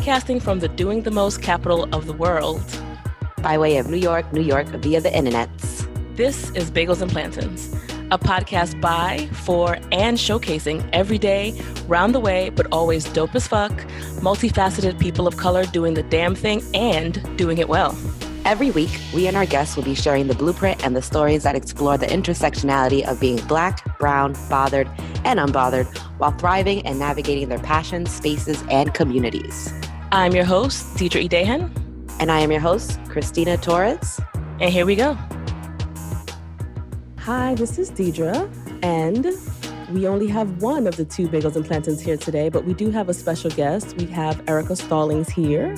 podcasting from the doing the most capital of the world. By way of New York, New York, via the internets. This is Bagels and Plantains, a podcast by, for, and showcasing everyday, round the way, but always dope as fuck, multifaceted people of color doing the damn thing and doing it well. Every week, we and our guests will be sharing the blueprint and the stories that explore the intersectionality of being Black, Brown, bothered, and unbothered while thriving and navigating their passions, spaces, and communities. I'm your host, Deidre Edahan. And I am your host, Christina Torres. And here we go. Hi, this is Deidre, and we only have one of the two bagels and plantains here today, but we do have a special guest. We have Erica Stallings here.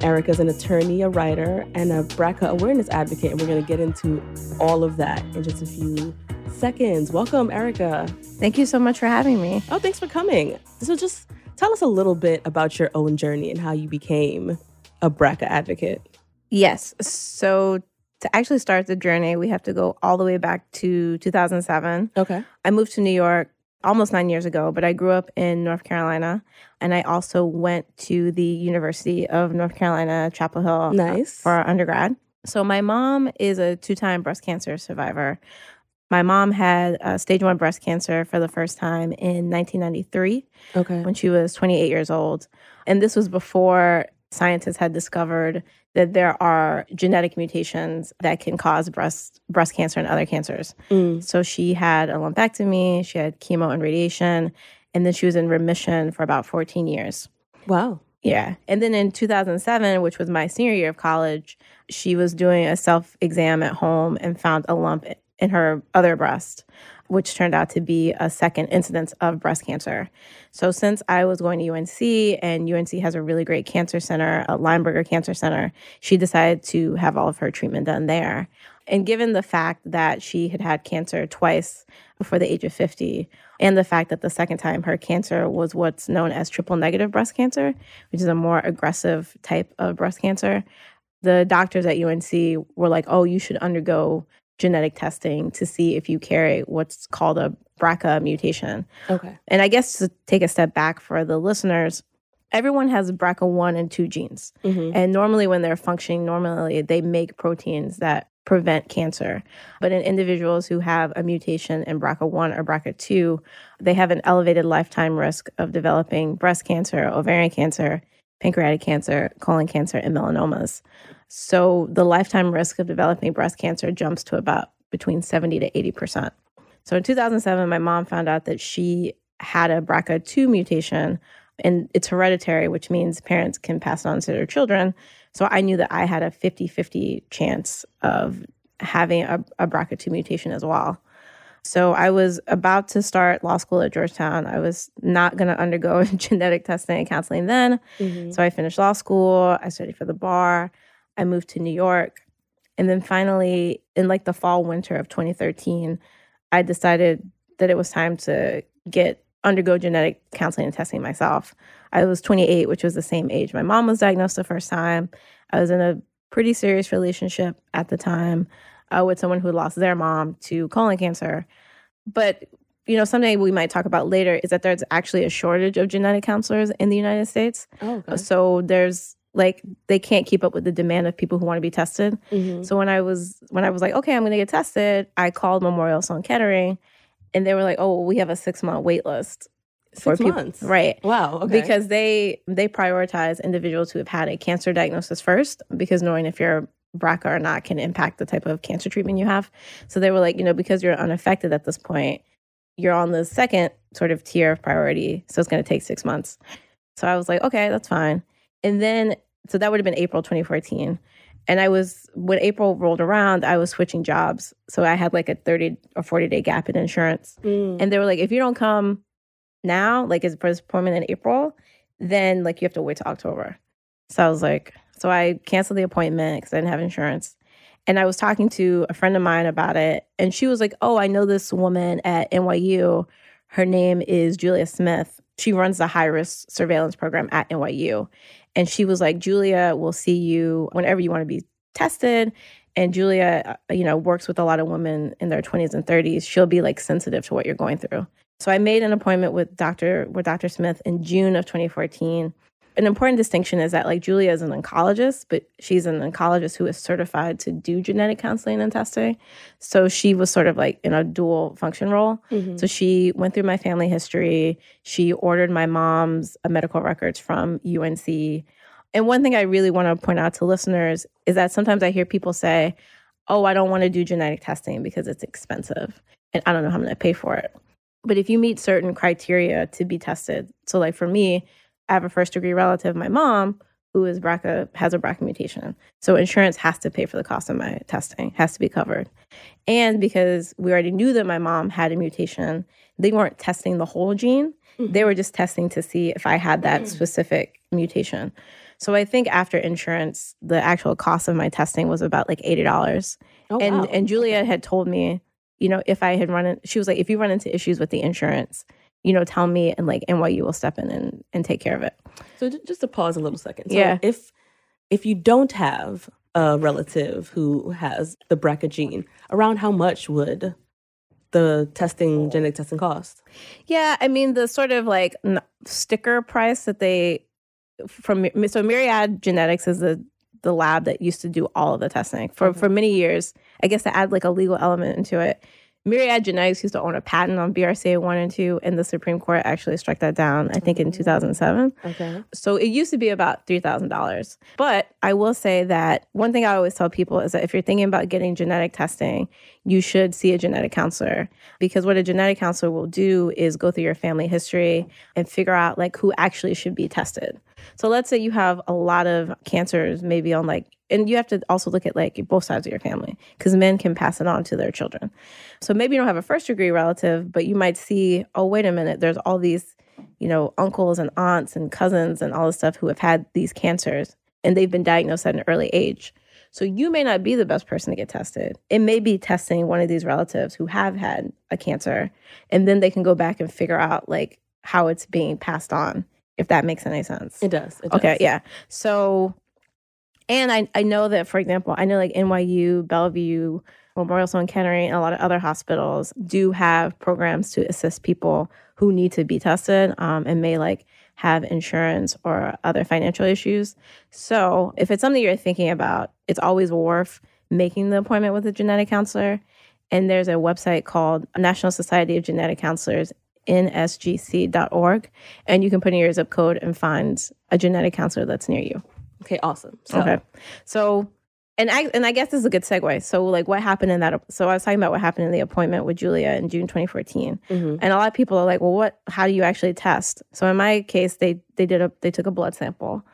Erica is an attorney, a writer, and a BRCA awareness advocate, and we're going to get into all of that in just a few seconds. Welcome, Erica. Thank you so much for having me. Oh, thanks for coming. So, just tell us a little bit about your own journey and how you became a BRCA advocate. Yes. So, to actually start the journey, we have to go all the way back to 2007. Okay. I moved to New York almost nine years ago, but I grew up in North Carolina. And I also went to the University of North Carolina, Chapel Hill uh, Nice. for undergrad. So my mom is a two time breast cancer survivor. My mom had uh, stage one breast cancer for the first time in 1993 Okay. when she was 28 years old. And this was before scientists had discovered that there are genetic mutations that can cause breast breast cancer and other cancers. Mm. So she had a lumpectomy, she had chemo and radiation, and then she was in remission for about 14 years. Wow. Yeah. And then in 2007, which was my senior year of college, she was doing a self exam at home and found a lump in her other breast, which turned out to be a second incidence of breast cancer. So since I was going to UNC and UNC has a really great cancer center, a Lineberger Cancer Center, she decided to have all of her treatment done there. And given the fact that she had had cancer twice before the age of 50, and the fact that the second time her cancer was what's known as triple negative breast cancer, which is a more aggressive type of breast cancer, the doctors at UNC were like, oh, you should undergo genetic testing to see if you carry what's called a BRCA mutation. Okay. And I guess to take a step back for the listeners, everyone has BRCA1 and 2 genes. hmm And normally, when they're functioning normally, they make proteins that prevent cancer. But in individuals who have a mutation in BRCA1 or BRCA2, they have an elevated lifetime risk of developing breast cancer, ovarian cancer, pancreatic cancer, colon cancer, and melanomas. So the lifetime risk of developing breast cancer jumps to about between 70 to 80%. So in 2007, my mom found out that she had a BRCA2 mutation and it's hereditary, which means parents can pass it on to their children. So I knew that I had a 50 50 chance of having a, a BRCA2 mutation as well. So I was about to start law school at Georgetown. I was not going to undergo genetic testing and counseling then. hmm So I finished law school, I studied for the bar, I moved to New York. And then finally, in like the fall, winter of 2013, I decided that it was time to get undergo genetic counseling and testing myself. I was 28, which was the same age my mom was diagnosed the first time. I was in a pretty serious relationship at the time uh, with someone who lost their mom to colon cancer. But you know, something we might talk about later is that there's actually a shortage of genetic counselors in the United States. Oh, okay. So there's like they can't keep up with the demand of people who want to be tested. Mhm. So when I was when I was like, okay, I'm going to get tested, I called Memorial Sloan Kettering, and they were like, oh, we have a six month wait list Six people, months. right? Wow. Okay. Because they they prioritize individuals who have had a cancer diagnosis first, because knowing if you're BRCA or not can impact the type of cancer treatment you have. So they were like, you know, because you're unaffected at this point, you're on the second sort of tier of priority. So it's going to take six months. So I was like, okay, that's fine. And then, so that would have been April 2014. And I was, when April rolled around, I was switching jobs. So I had like a 30 or 40 day gap in insurance. Mm. And they were like, if you don't come now, like as for this appointment in April, then like you have to wait till October. So I was like, so I canceled the appointment because I didn't have insurance. And I was talking to a friend of mine about it. And she was like, oh, I know this woman at NYU. Her name is Julia Smith. She runs the high risk surveillance program at NYU. And she was like, Julia we'll see you whenever you want to be tested. And Julia, uh, you know, works with a lot of women in their 20s and 30s. She'll be like sensitive to what you're going through. So I made an appointment with Dr. with Dr. Smith in June of 2014. An important distinction is that like Julia is an oncologist, but she's an oncologist who is certified to do genetic counseling and testing. So she was sort of like in a dual function role. Mm-hmm. So she went through my family history. She ordered my mom's uh, medical records from UNC. And one thing I really want to point out to listeners is that sometimes I hear people say, "Oh, I don't want to do genetic testing because it's expensive and I don't know how I'm going to pay for it." But if you meet certain criteria to be tested, so like for me, I have a first degree relative, my mom, who is BRCA, has a BRCA mutation. So insurance has to pay for the cost of my testing, has to be covered. And because we already knew that my mom had a mutation, they weren't testing the whole gene. Mm-hmm. They were just testing to see if I had that mm-hmm. specific mutation. So I think after insurance, the actual cost of my testing was about like $80 Oh, and wow. and Julia had told me, you know, if I had run in, she was like, if you run into issues with the insurance, you know, tell me and like NYU will step in and, and take care of it. So ju- just to pause a little second. So Yeah. If if you don't have a relative who has the BRCA gene, around how much would the testing genetic testing cost? Yeah, I mean the sort of like n- sticker price that they from so Myriad Genetics is the the lab that used to do all of the testing for for many years. I guess to add like a legal element into it. Myriad Genetics used to own a patent on BRCA one and two, and the Supreme Court actually struck that down. I think in mm-hmm. two thousand seven. Okay. So it used to be about $3,000. But I will say that one thing I always tell people is that if you're thinking about getting genetic testing, you should see a genetic counselor because what a genetic counselor will do is go through your family history and figure out like who actually should be tested. So let's say you have a lot of cancers maybe on like and you have to also look at like both sides of your family because men can pass it on to their children. So maybe you don't have a first degree relative, but you might see, oh wait a minute, there's all these you know, uncles and aunts and cousins and all this stuff who have had these cancers and they've been diagnosed at an early age. So you may not be the best person to get tested. It may be testing one of these relatives who have had a cancer and then they can go back and figure out like how it's being passed on if that makes any sense. It does. It Okay, yeah. So, and I, I know that, for example, I know like NYU, Bellevue, Memorial Sloan Kettering, and a lot of other hospitals do have programs to assist people who need to be tested um, and may like have insurance or other financial issues. So, if it's something you're thinking about, it's always worth making the appointment with a genetic counselor. And there's a website called National Society of Genetic Counselors, nsgc.org. And you can put in your zip code and find a genetic counselor that's near you. Okay, awesome. So, Okay. So, and I and I guess this is a good segue. So, like, what happened in that? So, I was talking about what happened in the appointment with Julia in June 2014, Mhm. and a lot of people are like, "Well, what? How do you actually test?" So, in my case, they they did a they took a blood sample,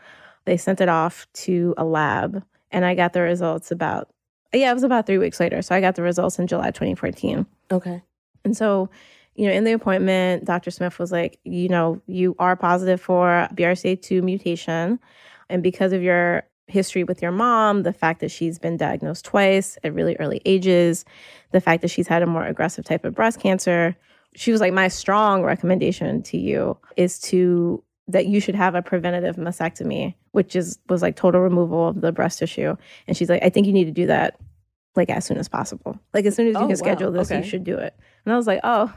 they sent it off to a lab, and I got the results about yeah, it was about three weeks later. So, I got the results in July 2014. Okay. And so, you know, in the appointment, Dr. Smith was like, you know, you are positive for BRCA2 mutation. And because of your history with your mom, the fact that she's been diagnosed twice at really early ages, the fact that she's had a more aggressive type of breast cancer, she was like, my strong recommendation to you is to that you should have a preventative mastectomy, which is was like total removal of the breast tissue. And she's like, I think you need to do that like as soon as possible. Like as soon as you Oh, can wow. schedule this, Okay. you should do it. And I was like, oh,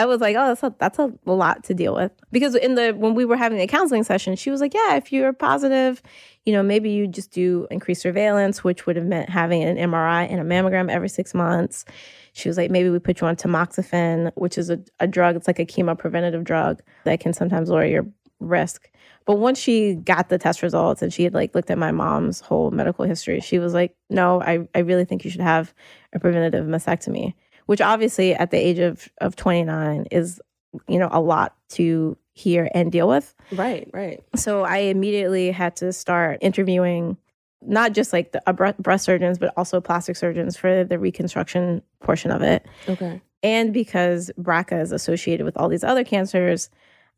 I was like, oh, that's a, that's a lot to deal with. Because in the when we were having the counseling session, she was like, yeah, if you're positive, you know, maybe you just do increased surveillance, which would have meant having an MRI and a mammogram every six months. She was like, maybe we put you on tamoxifen, which is a, a drug. It's like a chemo preventative drug that can sometimes lower your risk. But once she got the test results and she had like looked at my mom's whole medical history, she was like, no, I, I really think you should have a preventative mastectomy, which obviously at the age of, of 29 is, you know, a lot to hear and deal with. Right, right. So I immediately had to start interviewing not just like the uh, breast surgeons, but also plastic surgeons for the reconstruction portion of it. Okay. And because BRCA is associated with all these other cancers,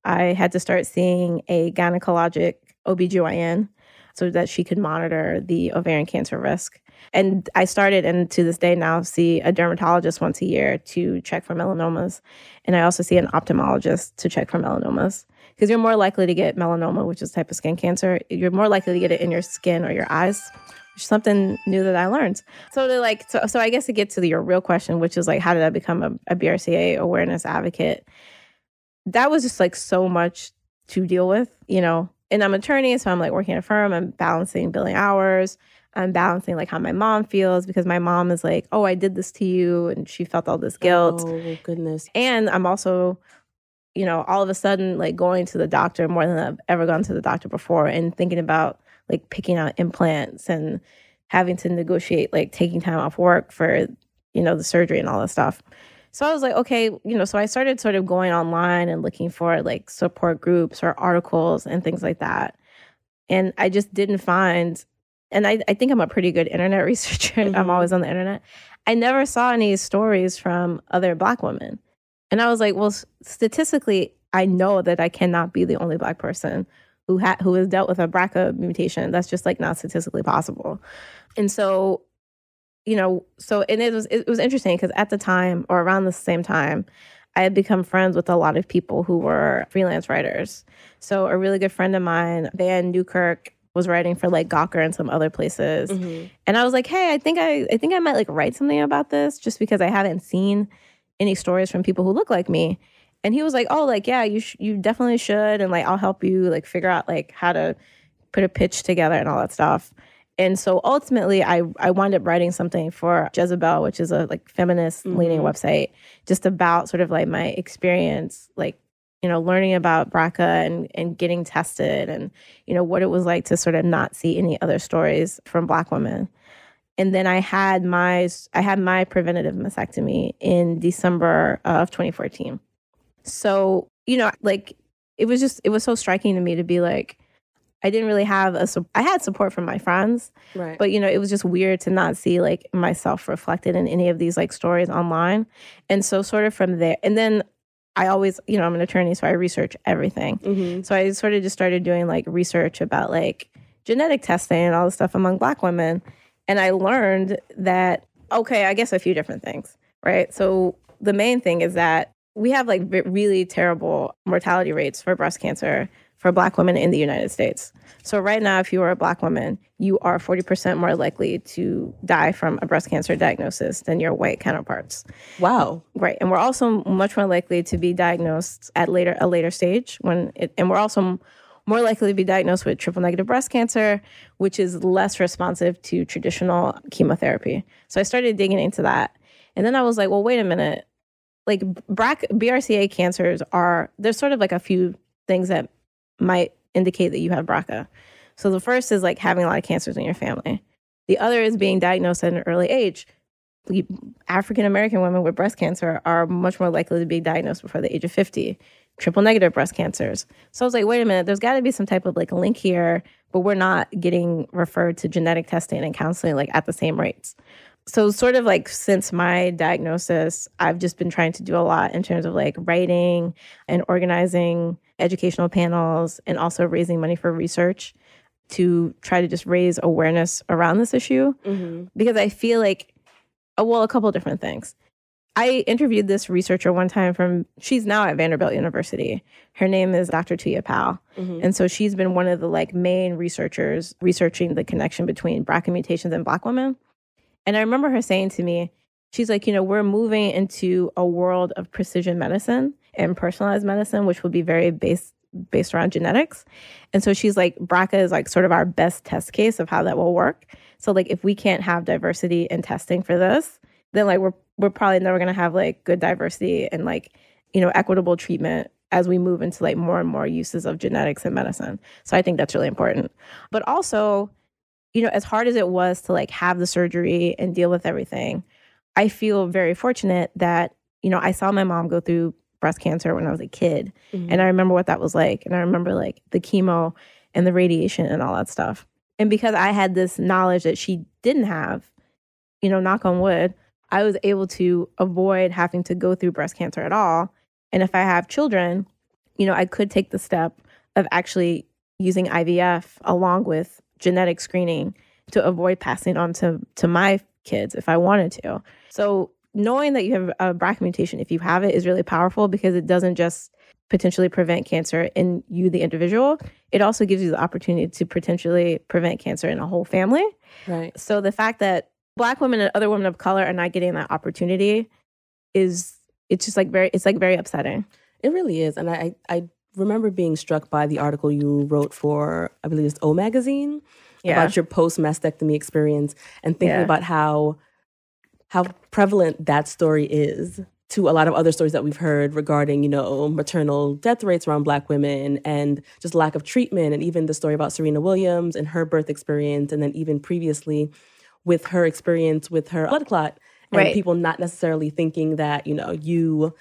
I had to start seeing a gynecologic OBGYN so that she could monitor the ovarian cancer risk. And I started, and to this day now, see a dermatologist once a year to check for melanomas. And I also see an ophthalmologist to check for melanomas. Because you're more likely to get melanoma, which is type of skin cancer. You're more likely to get it in your skin or your eyes, something new that I learned. So to like, so, so I guess to get to the, your real question, which is like, how did I become a, a BRCA awareness advocate? That was just like so much to deal with, you know. And I'm an attorney, so I'm like working at a firm. I'm balancing billing hours. I'm balancing like how my mom feels because my mom is like, oh, I did this to you, and she felt all this guilt. Oh goodness. And I'm also, you know, all of a sudden like going to the doctor more than I've ever gone to the doctor before, and thinking about like picking out implants and having to negotiate like taking time off work for you know the surgery and all that stuff. So I was like, okay, you know, so I started sort of going online and looking for like support groups or articles and things like that. And I just didn't find, and I, I think I'm a pretty good internet researcher. Mm-hmm. I'm always on the internet. I never saw any stories from other Black women. And I was like, well, statistically, I know that I cannot be the only Black person who ha- who has dealt with a BRCA mutation. That's just like not statistically possible. And so you know, so and it was it was interesting because at the time or around the same time, I had become friends with a lot of people who were freelance writers. So a really good friend of mine, Vann Newkirk, was writing for like Gawker and some other places. Mm-hmm. And I was like, hey, I think I I think I might like write something about this just because I haven't seen any stories from people who look like me. And he was like, oh, like yeah, you sh- you definitely should, and like I'll help you like figure out like how to put a pitch together and all that stuff. And so ultimately, I, I wound up writing something for Jezebel, which is a like feminist leaning mm-hmm. website, just about sort of like my experience, like, you know, learning about BRCA and, and getting tested and, you know, what it was like to sort of not see any other stories from Black women. And then I had my I had my preventative mastectomy in December of 2014. So, you know, like it was just it was so striking to me to be like, I didn't really have a I had support from my friends, right? But you know, it was just weird to not see like myself reflected in any of these like stories online, and so sort of from there, and then I always, you know, I'm an attorney, so I research everything. Mm-hmm. So I sort of just started doing like research about like genetic testing and all the stuff among Black women, and I learned that okay, I guess a few different things, right? So the main thing is that we have like really terrible mortality rates for breast cancer for Black women in the United States. So, right now, if you are a Black woman, you are 40% more likely to die from a breast cancer diagnosis than your white counterparts. Wow. Right. And we're also much more likely to be diagnosed at later a later stage when it, and we're also more likely to be diagnosed with triple negative breast cancer, which is less responsive to traditional chemotherapy. So I started digging into that. And then I was like, well, wait a minute. Like BRCA, BRCA cancers are, there's sort of like a few things that might indicate that you have BRCA. So the first is like having a lot of cancers in your family. The other is being diagnosed at an early age. African American women with breast cancer are much more likely to be diagnosed before the age of 50. Triple negative breast cancers. So I was like, wait a minute, there's got to be some type of like link here, but we're not getting referred to genetic testing and counseling like at the same rates so sort of like since my diagnosis i've just been trying to do a lot in terms of like writing and organizing educational panels and also raising money for research to try to just raise awareness around this issue. Mm-hmm. because i feel like oh, well a couple different things. I interviewed this researcher one time from she's now at vanderbilt university. Her name is dr tuya pal mm-hmm. and so she's been one of the like main researchers researching the connection between brca mutations and black women. And I remember her saying to me, she's like, you know, we're moving into a world of precision medicine and personalized medicine, which will be very based based around genetics. And so she's like, BRCA is like sort of our best test case of how that will work. So like if we can't have diversity in testing for this, then like we're we're probably never gonna have like good diversity and like, you know, equitable treatment as we move into like more and more uses of genetics in medicine. So I think that's really important. But also you know, as hard as it was to like have the surgery and deal with everything, I feel very fortunate that, you know, I saw my mom go through breast cancer when I was a kid. Mm-hmm. And I remember what that was like. And I remember like the chemo and the radiation and all that stuff. And because I had this knowledge that she didn't have, you know, knock on wood, I was able to avoid having to go through breast cancer at all. And if I have children, you know, I could take the step of actually using IVF along with genetic screening to avoid passing on to, to my kids if I wanted to. So knowing that you have a BRCA mutation, if you have it, is really powerful because it doesn't just potentially prevent cancer in you, the individual. It also gives you the opportunity to potentially prevent cancer in a whole family. Right. So the fact that Black women and other women of color are not getting that opportunity is it's just like very it's like very upsetting. It really is, and I I remember being struck by the article you wrote for, I believe it's O Magazine, Yeah. about your post mastectomy experience and thinking Yeah. about how how prevalent that story is to a lot of other stories that we've heard regarding, you know, maternal death rates around black women and just lack of treatment and even the story about Serena Williams and her birth experience and then even previously with her experience with her blood clot and Right. people not necessarily thinking that, you know, you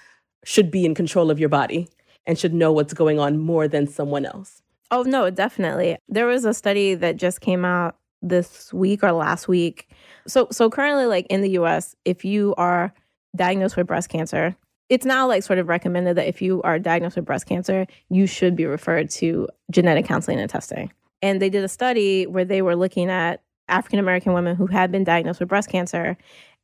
should be in control of your body and should know what's going on more than someone else. Oh no, definitely. There was a study that just came out this week or last week. So so currently like in the US, if you are diagnosed with breast cancer, it's now like sort of recommended that if you are diagnosed with breast cancer, you should be referred to genetic counseling and testing. And they did a study where they were looking at African American women who had been diagnosed with breast cancer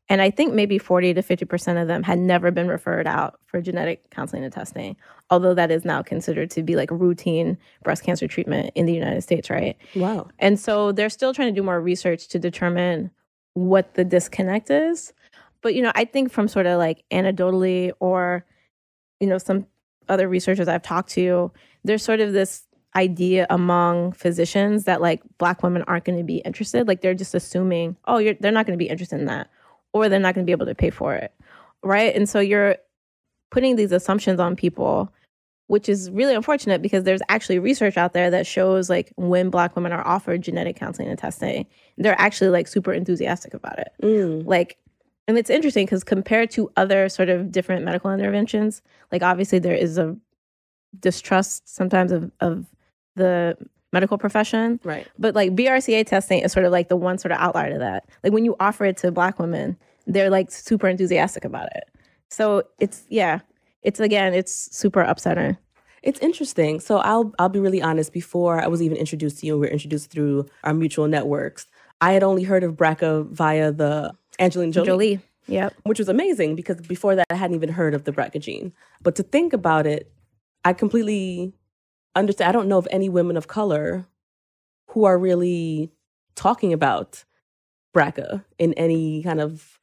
and I think maybe 40 to 50% of them had never been referred out for genetic counseling and testing, although that is now considered to be like routine breast cancer treatment in the United States, right? Wow. And so they're still trying to do more research to determine what the disconnect is. But, you know, I think from sort of like anecdotally or, you know, some other researchers I've talked to, there's sort of this idea among physicians that like black women aren't going to be interested. Like they're just assuming, oh, you're, they're not going to be interested in that or they're not going to be able to pay for it. Right. And so you're putting these assumptions on people which is really unfortunate because there's actually research out there that shows like when black women are offered genetic counseling and testing they're actually like super enthusiastic about it Mm. like and it's interesting because compared to other sort of different medical interventions like obviously there is a distrust sometimes of, of the medical profession Right. but like brca testing is sort of like the one sort of outlier to that like when you offer it to black women they're like super enthusiastic about it so it's yeah it's again it's super upsetting It's interesting. So I'll I'll be really honest. Before I was even introduced to you, we were introduced through our mutual networks. I had only heard of BRCA via the Angelina Jolie, jolie yep which was amazing because before that I hadn't even heard of the BRCA gene. But to think about it, I completely understand. I don't know of any women of color who are really talking about BRCA in any kind of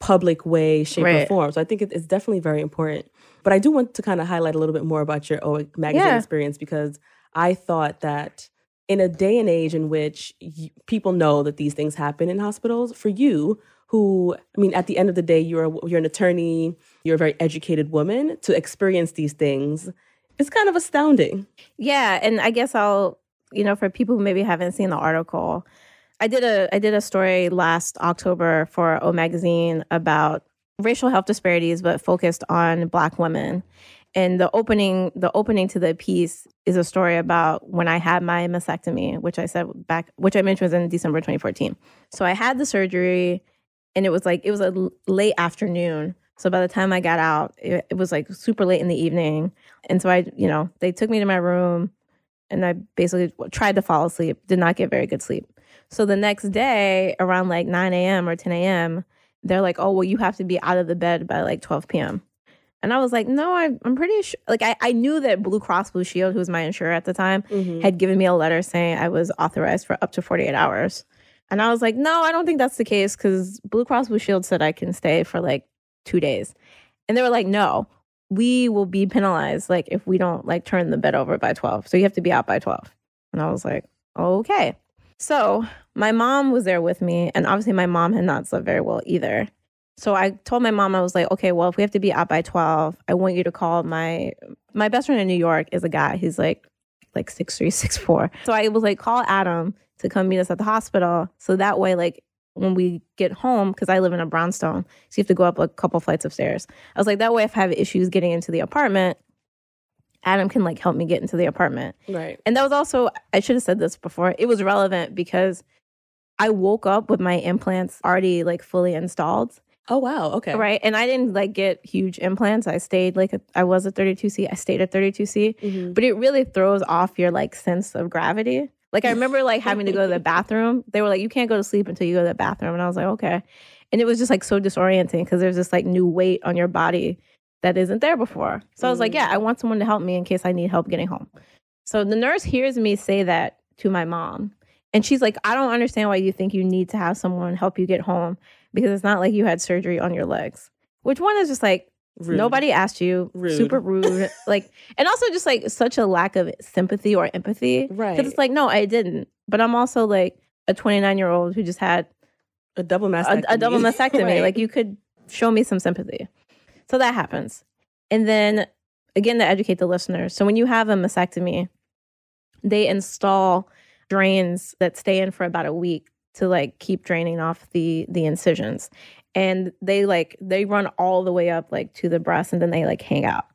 public way, shape, or form. So I think it- it's definitely very important. But I do want to kind of highlight a little bit more about your O magazine Yeah. experience because I thought that in a day and age in which y- people know that these things happen in hospitals, for you, who I mean, at the end of the day, you're a, you're an attorney, you're a very educated woman, to experience these things is kind of astounding. Yeah, and I guess I'll, you know, for people who maybe haven't seen the article, I did a I did a story last October for O magazine about racial health disparities but focused on black women. And the opening the opening to the piece is a story about when I had my mastectomy, which I said back which I mentioned was in December 2014. So I had the surgery and it was like it was a late afternoon. So by the time I got out, it, it was like super late in the evening. And so I, you know, they took me to my room and I basically tried to fall asleep, did not get very good sleep. So the next day, around like 9 a.m. or 10 a.m., they're like, oh, well, you have to be out of the bed by like 12 p.m. And I was like, no, I, I'm pretty sure. Like, I, I knew that Blue Cross Blue Shield, who was my insurer at the time, mm-hmm. had given me a letter saying I was authorized for up to 48 hours. And I was like, no, I don't think that's the case because Blue Cross Blue Shield said I can stay for like two days. And they were like, no, we will be penalized like if we don't like turn the bed over by 12. So you have to be out by 12. And I was like, okay. So my mom was there with me. And obviously my mom had not slept very well either. So I told my mom, I was like, okay, well, if we have to be out by 12, I want you to call my my best friend in New York is a guy. He's like like six three, six four. So I was like, call Adam to come meet us at the hospital. So that way, like when we get home, because I live in a brownstone, so you have to go up a couple flights of stairs. I was like, that way, if I have issues getting into the apartment, Adam can like help me get into the apartment. Right. And that was also, I should have said this before, it was relevant because I woke up with my implants already like fully installed. Oh wow. Okay. Right. And I didn't like get huge implants. I stayed like, a, I was a 32C. I stayed at 32C. Mhm. But it really throws off your like sense of gravity. Like I remember like having to go to the bathroom. They were like, you can't go to sleep until you go to the bathroom. And I was like, okay. And it was just like so disorienting because there's this like new weight on your body that isn't there before. So I was like, Mm. yeah, I want someone to help me in case I need help getting home. So the nurse hears me say that to my mom. And she's like, I don't understand why you think you need to have someone help you get home because it's not like you had surgery on your legs. Which one is just like, Rude. Nobody asked you. Rude. Super rude. like, and also just like such a lack of sympathy or empathy. Right. Because it's like, no, I didn't. But I'm also like a 29 year old who just had a double a, a double mastectomy. Right. Like, you could show me some sympathy. So that happens. And then again, to educate the listeners. So when you have a mastectomy, they install drains that stay in for about a week to like keep draining off the the incisions and they like they run all the way up like to the breast and then they like hang out.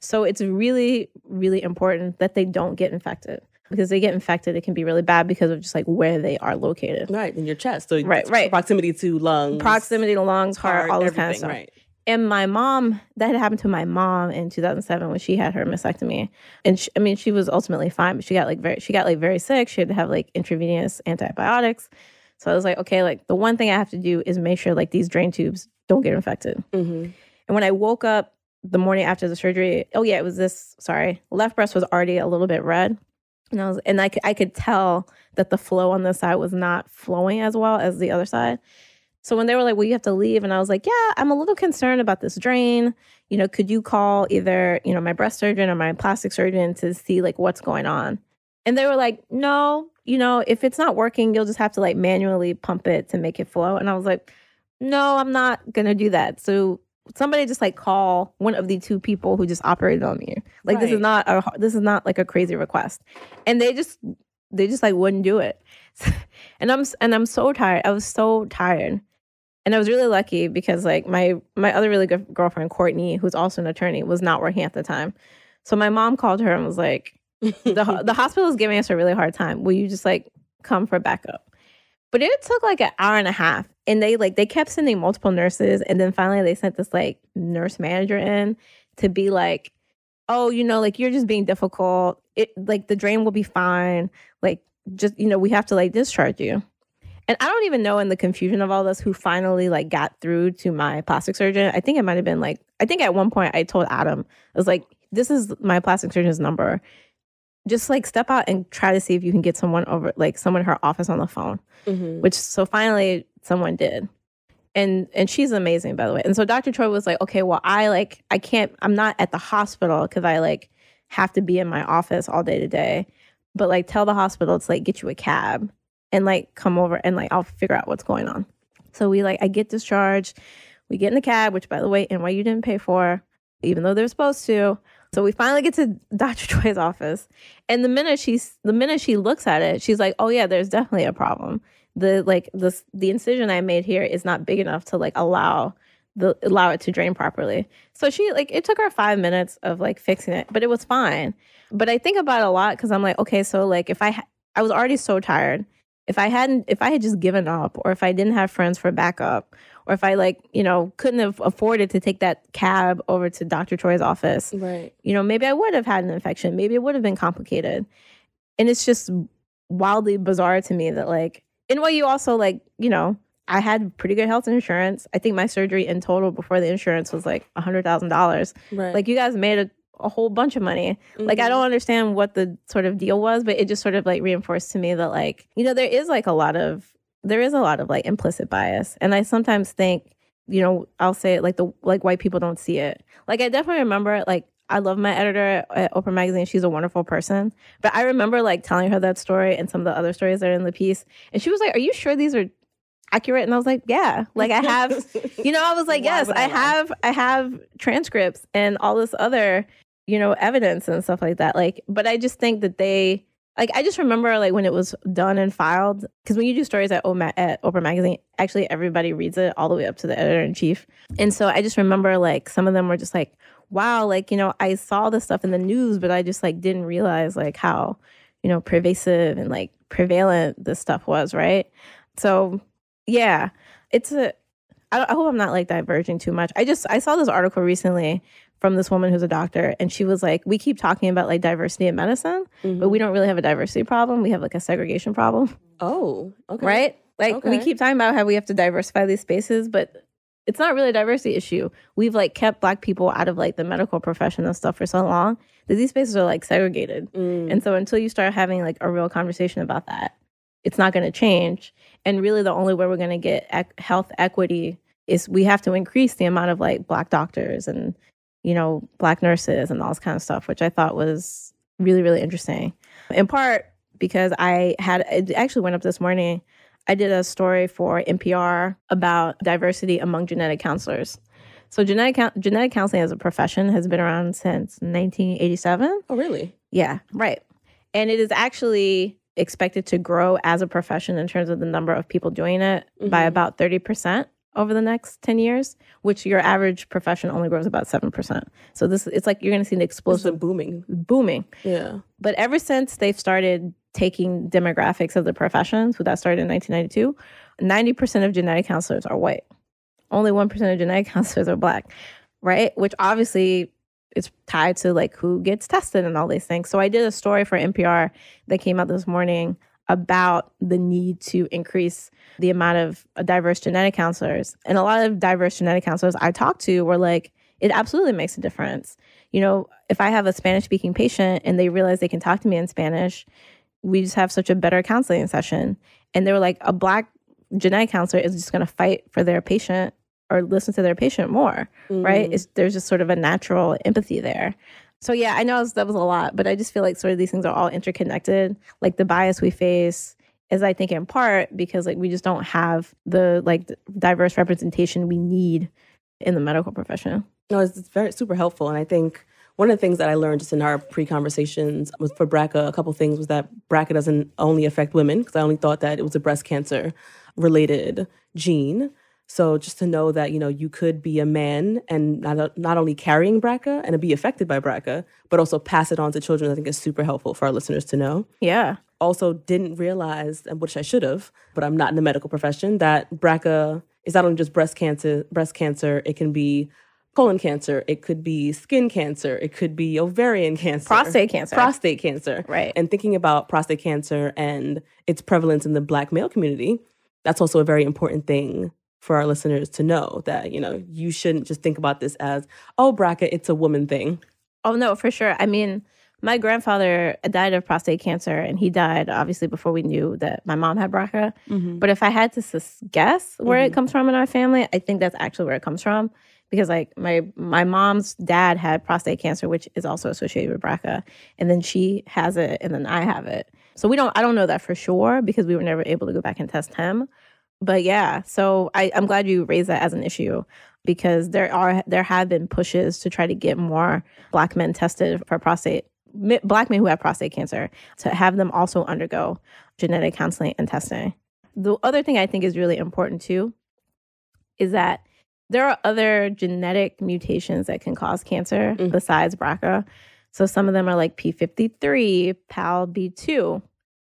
So it's really really important that they don't get infected. Because they get infected it can be really bad because of just like where they are located. Right in your chest. So Right, right. Proximity to lungs, proximity to lungs heart, heart, all this kind of stuff. Right. and my mom that had happened to my mom in 2007 when she had her mastectomy. And she, i mean she was ultimately fine but she got like very she got like very sick. She had to have like intravenous antibiotics so i was like okay like the one thing i have to do is make sure like these drain tubes don't get infected hmm and when i woke up the morning after the surgery oh yeah it was this sorry left breast was already a little bit red and i was and i could, I could tell that the flow on this side was not flowing as well as the other side so when they were like, well, you have to leave, and I was like, yeah, I'm a little concerned about this drain. You know, could you call either, you know, my breast surgeon or my plastic surgeon to see like what's going on? And they were like, no, you know, if it's not working, you'll just have to like manually pump it to make it flow. And I was like, no, I'm not gonna do that. So somebody just like call one of the two people who just operated on me. Like this is not a this is not like a crazy request. And they just they just like wouldn't do it. and I'm and I'm so tired. I was so tired. And I was really lucky because like my my other really good girlfriend Courtney, who's also an attorney, was not working at the time. So my mom called her and was like, the the hospital is giving us a really hard time. Will you just like come for backup? But it took like an hour and a half, and they like they kept sending multiple nurses, and then finally they sent this like nurse manager in to be like, oh, you know, like you're just being difficult. It like the drain will be fine. Like just you know, we have to like discharge you. And I don't even know in the confusion of all this who finally like got through to my plastic surgeon. I think it might have been like I think at one point I told Adam, I was like, this is my plastic surgeon's number. Just like step out and try to see if you can get someone over like someone in her office on the phone. hmm Which so finally someone did. And and she's amazing by the way. And so Dr. Troy was like, okay, well I like I can't I'm not at the hospital because I like have to be in my office all day to day. But like tell the hospital to like get you a cab and like come over and like I'll figure out what's going on. So we like I get discharged. We get in the cab, which by the way, NYU didn't pay for, even though they're supposed to. So we finally get to Dr. Troy's office. And the minute she's the minute she looks at it, she's like, "Oh yeah, there's definitely a problem. The like the the incision I made here is not big enough to like allow the allow it to drain properly." So she like it took her 5 minutes of like fixing it, but it was fine. But I think about it a lot cuz I'm like, "Okay, so like if I ha- I was already so tired. If I hadn't if I had just given up or if I didn't have friends for backup or if I like, you know, couldn't have afforded to take that cab over to Dr. Troy's office, Right. you know, maybe I would have had an infection. Maybe it would have been complicated. And it's just wildly bizarre to me that like in what you also like, you know, I had pretty good health insurance. I think my surgery in total before the insurance was like a hundred thousand dollars. Right. Like you guys made a, a whole bunch of money. Like I Mhm. don't understand what the sort of deal was, but it just sort of like reinforced to me that like, you know, there is like a lot of there is a lot of like implicit bias. And I sometimes think, you know, I'll say it like the like white people don't see it. Like I definitely remember like I love my editor at Oprah Magazine. She's a wonderful person. But I remember like telling her that story and some of the other stories that are in the piece. And she was like, Are you sure these are accurate? And I was like, Yeah. Like I have you know, I was like, yes, I I have I have transcripts and all this other, you know, evidence and stuff like that. Like, but I just think that they like I just remember like when it was done and filed because when you do stories at Oma- at Oprah magazine, actually everybody reads it all the way up to the editor in chief. And so I just remember like some of them were just like, wow, like you know, I saw this stuff in the news, but I just like didn't realize like how you know pervasive and like prevalent this stuff was, right? So yeah, it's a. I, I hope I'm not like diverging too much. I just I saw this article recently from this woman who's a doctor, and she was like, "We keep talking about like diversity in medicine, but we don't really have a diversity problem. We have like a segregation problem, Oh, okay. right? Like we keep talking about how we have to diversify these spaces, but it's not really a diversity issue. We've like kept black people out of like the medical profession and stuff for so long that these spaces are like segregated. Mm. And so until you start having like a real conversation about that, it's not going to change. And really, the only way we're going to get ec- health equity is we have to increase the amount of like black doctors and you know, black nurses and all this kind of stuff, which I thought was really, really interesting. In part because I had, it actually went up this morning. I did a story for NPR about diversity among genetic counselors. So genetic genetic counseling as a profession has been around since 1987. Oh, really? Yeah, right. And it is actually expected to grow as a profession in terms of the number of people doing it mm-hmm. by about 30% over the next 10 years, which your average profession only grows about 7%. So this it's like you're going to see an explosive booming. Booming. Yeah. But ever since they've started taking demographics of the professions, so that started in 1992, 90% of genetic counselors are white. Only 1% of genetic counselors are black, right? Which obviously is tied to like who gets tested and all these things. So I did a story for NPR that came out this morning about the need to increase the amount of diverse genetic counselors. And a lot of diverse genetic counselors I talked to were like, it absolutely makes a difference. You know, if I have a Spanish speaking patient and they realize they can talk to me in Spanish, we just have such a better counseling session. And they were like, a black genetic counselor is just going to fight for their patient or listen to their patient more, mm-hmm. right? It's, there's just sort of a natural empathy there. So yeah, I know that was a lot, but I just feel like sort of these things are all interconnected. Like the bias we face is, I think, in part because like we just don't have the like diverse representation we need in the medical profession. No, it's, it's very super helpful, and I think one of the things that I learned just in our pre-conversations was for BRCA, a couple things was that BRCA doesn't only affect women because I only thought that it was a breast cancer related gene. So just to know that you know you could be a man and not not only carrying BRCA and be affected by BRCA, but also pass it on to children, I think is super helpful for our listeners to know. Yeah. Also, didn't realize, and which I should have, but I'm not in the medical profession, that BRCA is not only just breast cancer. Breast cancer, it can be colon cancer, it could be skin cancer, it could be ovarian cancer, prostate cancer, prostate cancer. Right. And thinking about prostate cancer and its prevalence in the Black male community, that's also a very important thing for our listeners to know that you know you shouldn't just think about this as oh BRCA it's a woman thing oh no for sure i mean my grandfather died of prostate cancer and he died obviously before we knew that my mom had BRCA. Mm-hmm. But if I had to sus- guess where mm-hmm. it comes from in our family, I think that's actually where it comes from because like my my mom's dad had prostate cancer which is also associated with BRCA and then she has it and then I have it. So we don't I don't know that for sure because we were never able to go back and test him but yeah, so I, I'm glad you raised that as an issue because there are there have been pushes to try to get more black men tested for prostate black men who have prostate cancer to have them also undergo genetic counseling and testing. The other thing I think is really important too is that there are other genetic mutations that can cause cancer mm-hmm. besides BRCA. So some of them are like P53, PALB2.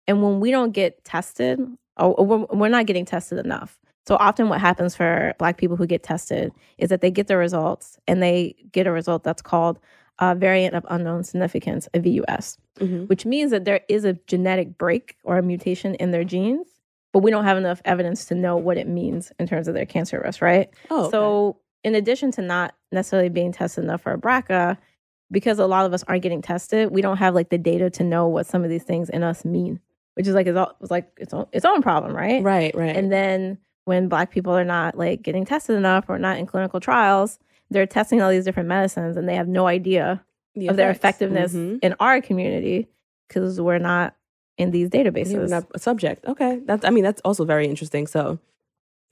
And when we don't get tested or we're, we're not getting tested enough. So often, what happens for Black people who get tested is that they get the results and they get a result that's called a variant of unknown significance, a VUS, mm-hmm. which means that there is a genetic break or a mutation in their genes, but we don't have enough evidence to know what it means in terms of their cancer risk, right? Oh, okay. so in addition to not necessarily being tested enough for a BRCA, because a lot of us aren't getting tested, we don't have like the data to know what some of these things in us mean which is like it's, all, it's like its own, its own problem, right? Right, right. And then when black people are not like getting tested enough or not in clinical trials, they're testing all these different medicines and they have no idea the of their effectiveness mm-hmm. in our community because we're not in these databases. A subject. Okay. That's I mean, that's also very interesting. So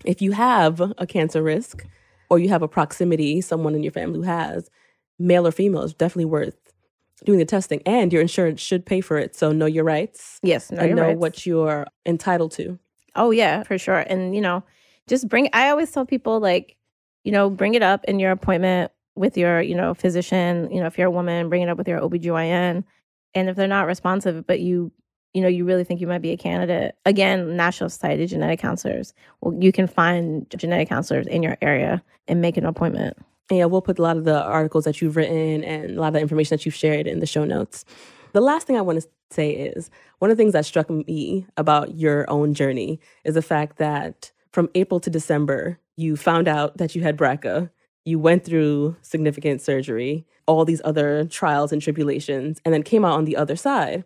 if you have a cancer risk or you have a proximity, someone in your family who has, male or female, is definitely worth doing the testing and your insurance should pay for it. So know your rights. Yes, know and know rights. what you're entitled to. Oh yeah, for sure. And you know, just bring I always tell people like, you know, bring it up in your appointment with your, you know, physician, you know, if you're a woman, bring it up with your OBGYN. And if they're not responsive, but you you know, you really think you might be a candidate. Again, National Society of Genetic Counselors. Well, you can find genetic counselors in your area and make an appointment yeah, we'll put a lot of the articles that you've written and a lot of the information that you've shared in the show notes. The last thing I want to say is one of the things that struck me about your own journey is the fact that from April to December, you found out that you had BRCA. You went through significant surgery, all these other trials and tribulations, and then came out on the other side.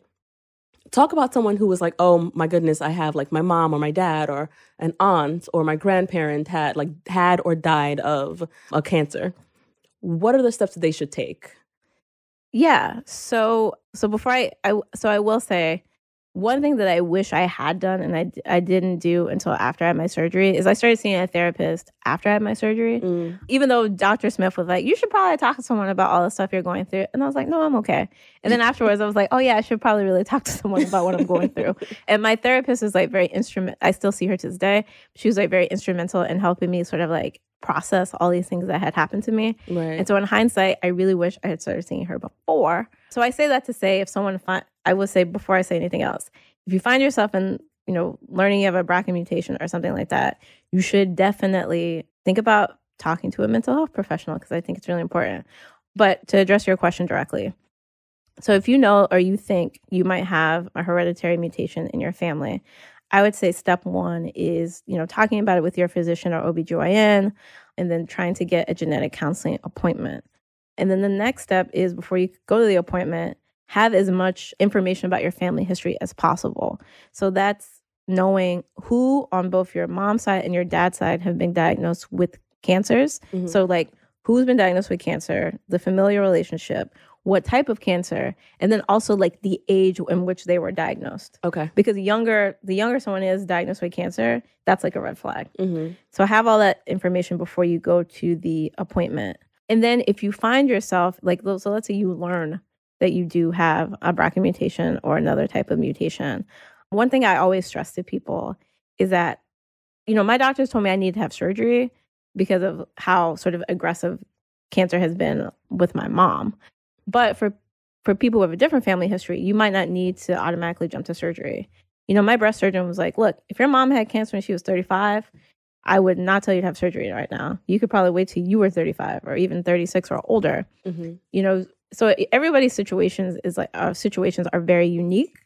Talk about someone who was like, oh my goodness, I have like my mom or my dad or an aunt or my grandparent had like had or died of a cancer what are the steps that they should take? Yeah. So so before I, I so I will say one thing that I wish I had done and I, I didn't do until after I had my surgery is I started seeing a therapist after I had my surgery. Mm. Even though Dr. Smith was like, you should probably talk to someone about all the stuff you're going through. And I was like, no, I'm okay. And then afterwards, I was like, oh, yeah, I should probably really talk to someone about what I'm going through. And my therapist is like very instrument. I still see her to this day. She was like very instrumental in helping me sort of like process all these things that had happened to me. Right. And so in hindsight, I really wish I had started seeing her before. So I say that to say if someone find I will say before I say anything else, if you find yourself in, you know, learning you have a BRCA mutation or something like that, you should definitely think about talking to a mental health professional because I think it's really important. But to address your question directly, so if you know or you think you might have a hereditary mutation in your family, I would say step one is, you know, talking about it with your physician or OBGYN and then trying to get a genetic counseling appointment. And then the next step is before you go to the appointment, have as much information about your family history as possible. So that's knowing who on both your mom's side and your dad's side have been diagnosed with cancers. Mhm. So, like, who's been diagnosed with cancer, the familial relationship, what type of cancer, and then also like the age in which they were diagnosed. Okay. Because the younger the younger someone is diagnosed with cancer, that's like a red flag. Mm-hmm. So have all that information before you go to the appointment. And then if you find yourself like so let's say you learn that you do have a BRCA mutation or another type of mutation. One thing I always stress to people is that you know, my doctors told me I need to have surgery because of how sort of aggressive cancer has been with my mom. But for for people with a different family history, you might not need to automatically jump to surgery. You know, my breast surgeon was like, "Look, if your mom had cancer when she was 35, I would not tell you to have surgery right now. You could probably wait till you were 35 or even 36 or older." Mm-hmm. You know, so everybody's situations is like uh, situations are very unique.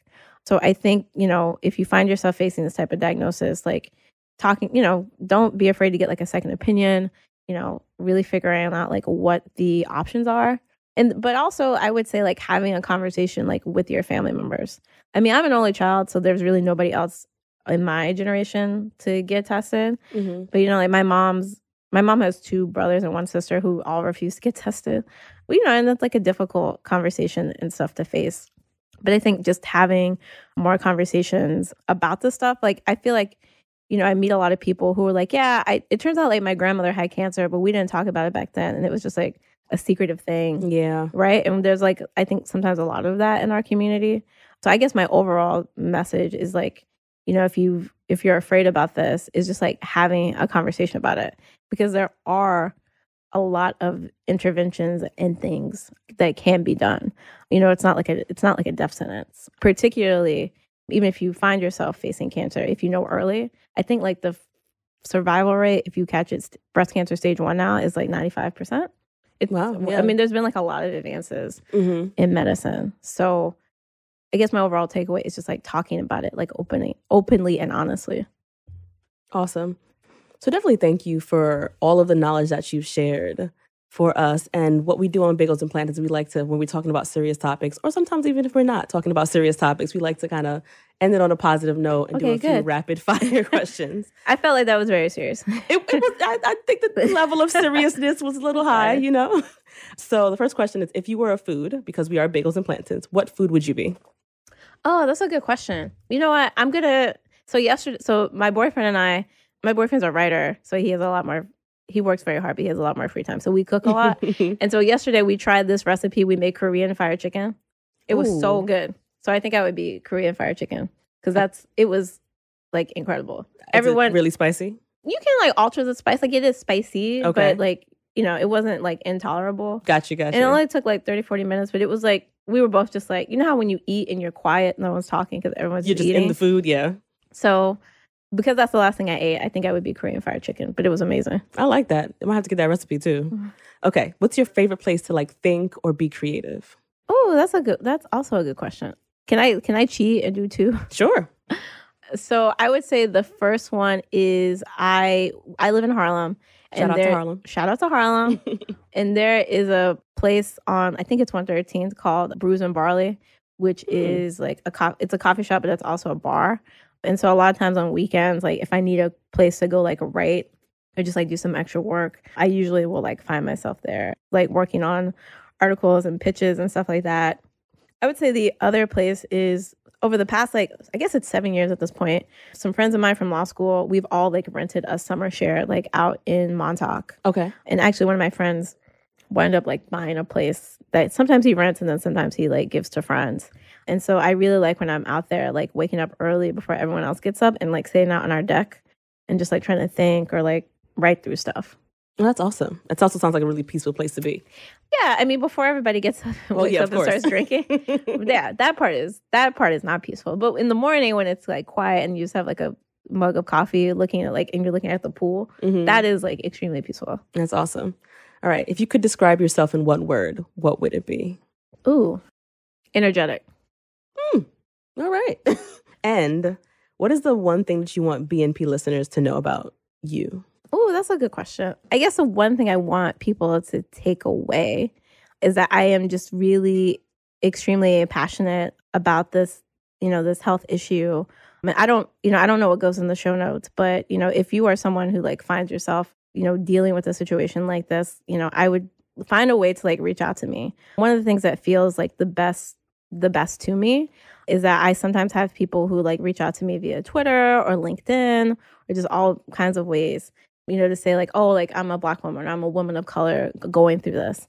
So I think, you know, if you find yourself facing this type of diagnosis, like talking, you know, don't be afraid to get like a second opinion, you know, really figuring out like what the options are. And but also I would say like having a conversation like with your family members. I mean, I'm an only child, so there's really nobody else in my generation to get tested. Mm-hmm. But you know, like my mom's my mom has two brothers and one sister who all refuse to get tested. Well, you know, and that's like a difficult conversation and stuff to face. But I think just having more conversations about this stuff, like I feel like, you know, I meet a lot of people who are like, yeah, I it turns out like my grandmother had cancer, but we didn't talk about it back then. And it was just like a secretive thing. Yeah. Right. And there's like, I think sometimes a lot of that in our community. So I guess my overall message is like, you know, if you if you're afraid about this, is just like having a conversation about it because there are a lot of interventions and things that can be done. You know, it's not like a it's not like a death sentence. Particularly even if you find yourself facing cancer, if you know early, I think like the survival rate if you catch it breast cancer stage 1 now is like 95%. It's, Wow, I mean, there's been like a lot of advances Mm-hmm. in medicine. So I guess my overall takeaway is just like talking about it like openly, openly and honestly. Awesome. So definitely thank you for all of the knowledge that you've shared for us. And what we do on Bagels and Plantains, we like to, when we're talking about serious topics, or sometimes even if we're not talking about serious topics, we like to kind of end it on a positive note and do Okay, a few rapid fire questions. I felt like that was very serious. It, it was, I, I think the level of seriousness was a little high, you know? So the first question is if you were a food, because we are Bagels and Plantains, what food would you be? oh, that's a good question. You know what? I'm gonna. So yesterday, so my boyfriend and I, my boyfriend's a writer, so he has a lot more. He works very hard, but he has a lot more free time. So we cook a lot. and so yesterday we tried this recipe. We made Korean fried chicken. It was so good. So I think I would be Korean fried chicken because uh, that's it was like incredible. Is it Everyone really spicy? you can like alter the spice. Like it is spicy, Okay. but like, you know, it wasn't like intolerable. Gotcha, gotcha. And it only took like 30, 40 minutes, but it was like, we were both just like, you know how when you eat and you're quiet, no one's talking because everyone's You're just eating. in the food, yeah. so because that's the last thing I ate, I think I would be Korean fried chicken, but it was amazing. I like that. I might have to get that recipe too. Mhm. Okay, what's your favorite place to like think or be creative? Oh, that's a good, that's also a good question. Can I, can I cheat and do two? Sure. So I would say the first one is I, I live in Harlem. Shout out to Harlem. Shout out to Harlem. and there is a place on I think it's 113th called Brews and Barley, which Hmm. is like a co- it's a coffee shop, but it's also a bar. And so a lot of times on weekends, like if I need a place to go like write or just like do some extra work, I usually will like find myself there, like working on articles and pitches and stuff like that. I would say the other place is over the past like I guess it's seven years at this point. Some friends of mine from law school, we've all like rented a summer share like out in Montauk. Okay. And actually, one of my friends wound up like buying a place that sometimes he rents and then sometimes he like gives to friends. And so I really like when I'm out there, like waking up early before everyone else gets up and like staying out on our deck and just like trying to think or like write through stuff. Well, that's awesome. It also sounds like a really peaceful place to be. Yeah, I mean, before everybody gets up, Well, wakes yeah, up and starts drinking, yeah, that part is that part is not peaceful. But in the morning when it's like quiet and you just have like a mug of coffee, looking at like and you're looking at the pool, Mhm. that is like extremely peaceful. That's awesome. All right. If you could describe yourself in one word, what would it be? Ooh, energetic. All right. and what is the one thing that you want BNP listeners to know about you? Oh, that's a good question. I guess the one thing I want people to take away is that I am just really extremely passionate about this, you know, this health issue. I mean, I don't, you know, I don't know what goes in the show notes, but you know, if you are someone who like finds yourself, you know, dealing with a situation like this, you know, I would find a way to like reach out to me. One of the things that feels like the best the best to me is that I sometimes have people who like reach out to me via Twitter or LinkedIn or just all kinds of ways you know, to say like, oh, like I'm a black woman, I'm a woman of color going through this.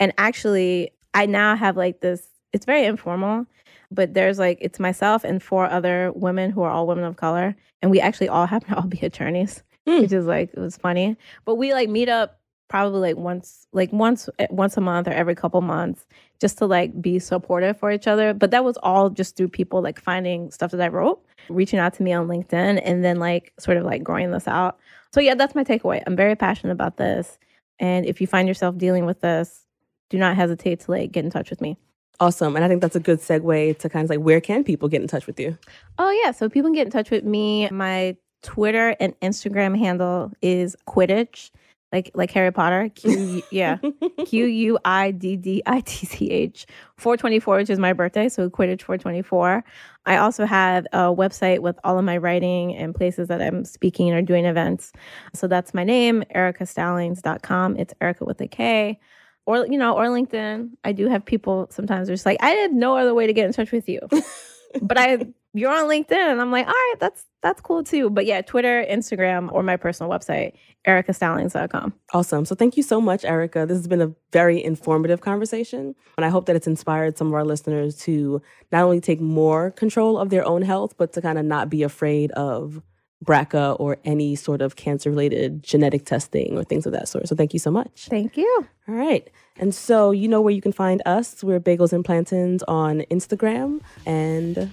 And actually, I now have like this, it's very informal, but there's like, it's myself and four other women who are all women of color. And we actually all happen to all be attorneys, Hmm. which is like, it was funny. But we like meet up probably like once, like once, eh, once a month or every couple months just to like be supportive for each other. But that was all just through people like finding stuff that I wrote, reaching out to me on LinkedIn, and then like sort of like growing this out. So yeah, that's my takeaway. I'm very passionate about this. And if you find yourself dealing with this, do not hesitate to like get in touch with me. Awesome. And I think that's a good segue to kind of like where can people get in touch with you? Oh yeah, so people can get in touch with me. My Twitter and Instagram handle is Quidditch, like like Harry Potter. Q yeah, Q U I D D I T C H. 424, which is my birthday, so Quidditch 424. I also have a website with all of my writing and places that I'm speaking or doing events. So that's my name, erikastallings.com. It's Erika with a K. Or, you know, or LinkedIn. I do have people sometimes are just like, I had no other way to get in touch with you. but I you're on LinkedIn and I'm like, all right, that's that's cool too. But yeah, Twitter, Instagram, or my personal website, erikastallings.com. Awesome. So thank you so much, Erika. This has been a very informative conversation. And I hope that it's inspired some of our listeners to not only take more control of their own health, but to kind of not be afraid of BRCA or any sort of cancer related genetic testing or things of that sort. So thank you so much. Thank you. All right. And so you know where you can find us. We're Bagels and Plantains on Instagram. And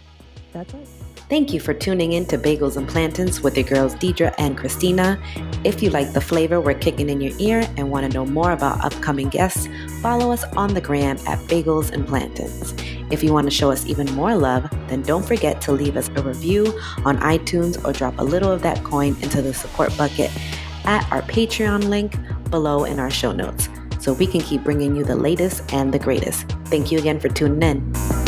that's it. Thank you for tuning in to Bagels and Plantains with your girls Deidre and Christina. If you like the flavor we're kicking in your ear and want to know more about upcoming guests, follow us on the gram at Bagels and Plantains. If you want to show us even more love, then don't forget to leave us a review on iTunes or drop a little of that coin into the support bucket at our Patreon link below in our show notes so we can keep bringing you the latest and the greatest. Thank you again for tuning in.